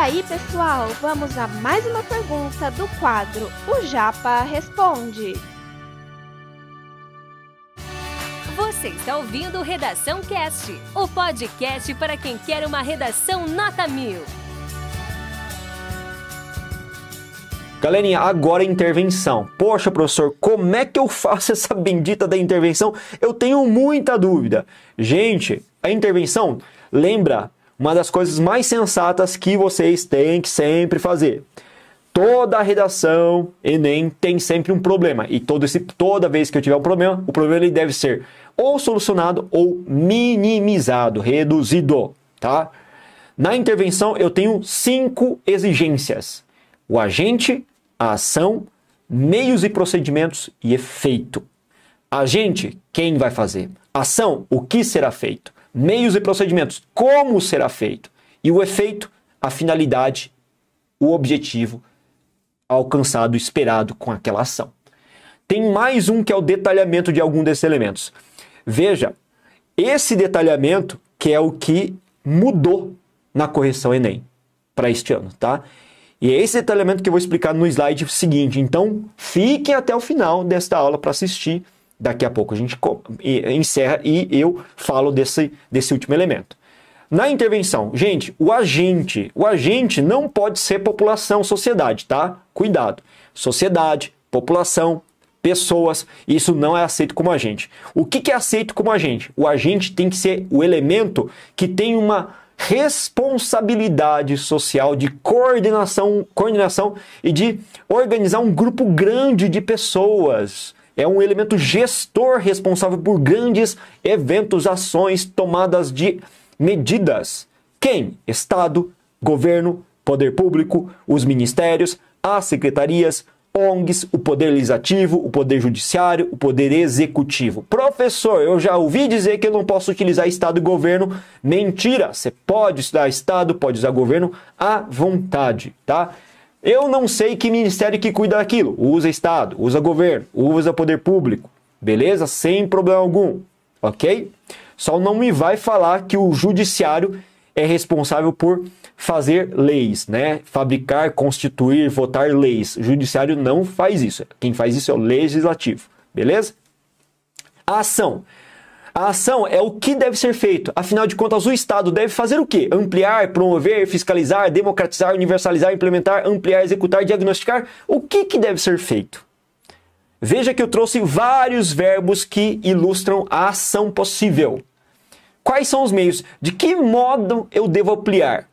aí, pessoal, vamos a mais uma pergunta do quadro O Japa Responde. Você está ouvindo Redação Cast, o podcast para quem quer uma redação nota mil. Galerinha, agora intervenção. Poxa, professor, como é que eu faço essa bendita da intervenção? Eu tenho muita dúvida. Gente, a intervenção, lembra, uma das coisas mais sensatas que vocês têm que sempre fazer. Toda redação Enem tem sempre um problema. E todo esse, toda vez que eu tiver um problema, o problema ele deve ser ou solucionado ou minimizado, reduzido, tá? Na intervenção eu tenho cinco exigências: o agente, a ação, meios e procedimentos e efeito. Agente, quem vai fazer? Ação, o que será feito? Meios e procedimentos, como será feito? E o efeito, a finalidade, o objetivo alcançado, esperado com aquela ação. Tem mais um que é o detalhamento de algum desses elementos. Veja, esse detalhamento que é o que mudou na correção Enem para este ano, tá? E é esse detalhamento que eu vou explicar no slide seguinte. Então, fiquem até o final desta aula para assistir. Daqui a pouco a gente encerra e eu falo desse, desse último elemento. Na intervenção, gente, o agente, o agente não pode ser população, sociedade, tá? Cuidado. Sociedade, população, pessoas, isso não é aceito como agente. O que, é aceito como agente? O agente tem que ser o elemento que tem uma responsabilidade social de coordenação, coordenação e de organizar um grupo grande de pessoas. É um elemento gestor responsável por grandes eventos, ações, tomadas de medidas. Quem? Estado, governo, poder público, os ministérios, as secretarias, ONGs, o poder legislativo, o poder judiciário, o poder executivo. Professor, eu já ouvi dizer que eu não posso utilizar Estado e governo. Mentira! Você pode usar Estado, pode usar governo à vontade, tá? Eu não sei que ministério que cuida daquilo. Usa Estado, usa governo, usa poder público. Beleza? Sem problema algum. Ok? Só não me vai falar que o judiciário é responsável por fazer leis, né? Fabricar, constituir, votar leis. O judiciário não faz isso. Quem faz isso é o legislativo. Beleza? A ação. A ação é o que deve ser feito. Afinal de contas, o Estado deve fazer o quê? Ampliar, promover, fiscalizar, democratizar, universalizar, implementar, ampliar, executar, diagnosticar. O que, que deve ser feito? Veja que eu trouxe vários verbos que ilustram a ação possível. Quais são os meios? De que modo eu devo ampliar?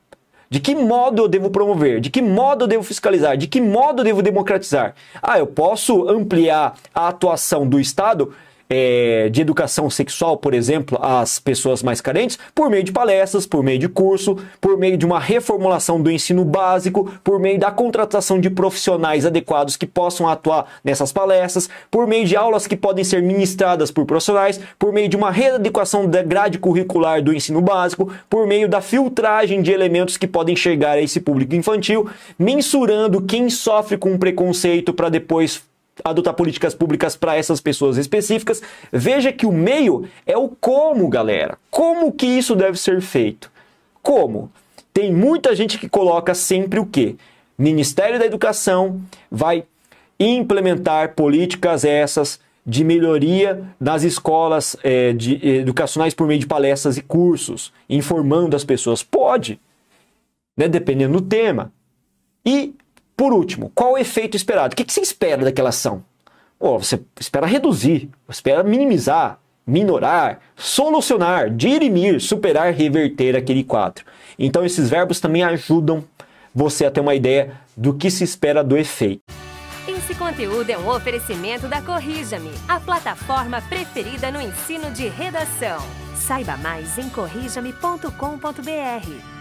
De que modo eu devo promover? De que modo eu devo fiscalizar? De que modo eu devo democratizar? Ah, eu posso ampliar a atuação do Estado é, de educação sexual, por exemplo, às pessoas mais carentes, por meio de palestras, por meio de curso, por meio de uma reformulação do ensino básico, por meio da contratação de profissionais adequados que possam atuar nessas palestras, por meio de aulas que podem ser ministradas por profissionais, por meio de uma readequação da grade curricular do ensino básico, por meio da filtragem de elementos que podem chegar a esse público infantil, mensurando quem sofre com preconceito para depois adotar políticas públicas para essas pessoas específicas. Veja que o meio é o como, galera. Como que isso deve ser feito? Como? Tem muita gente que coloca sempre o quê? Ministério da Educação vai implementar políticas essas de melhoria nas escolas é, de, educacionais por meio de palestras e cursos, informando as pessoas. Pode, né, dependendo do tema. E por último, qual o efeito esperado? O que, você espera daquela ação? Você espera reduzir, espera minimizar, minorar, solucionar, dirimir, superar, reverter aquele quadro. Então esses verbos também ajudam você a ter uma ideia do que se espera do efeito. Esse conteúdo é um oferecimento da Corrija-me, a plataforma preferida no ensino de redação. Saiba mais em corrijame.com.br.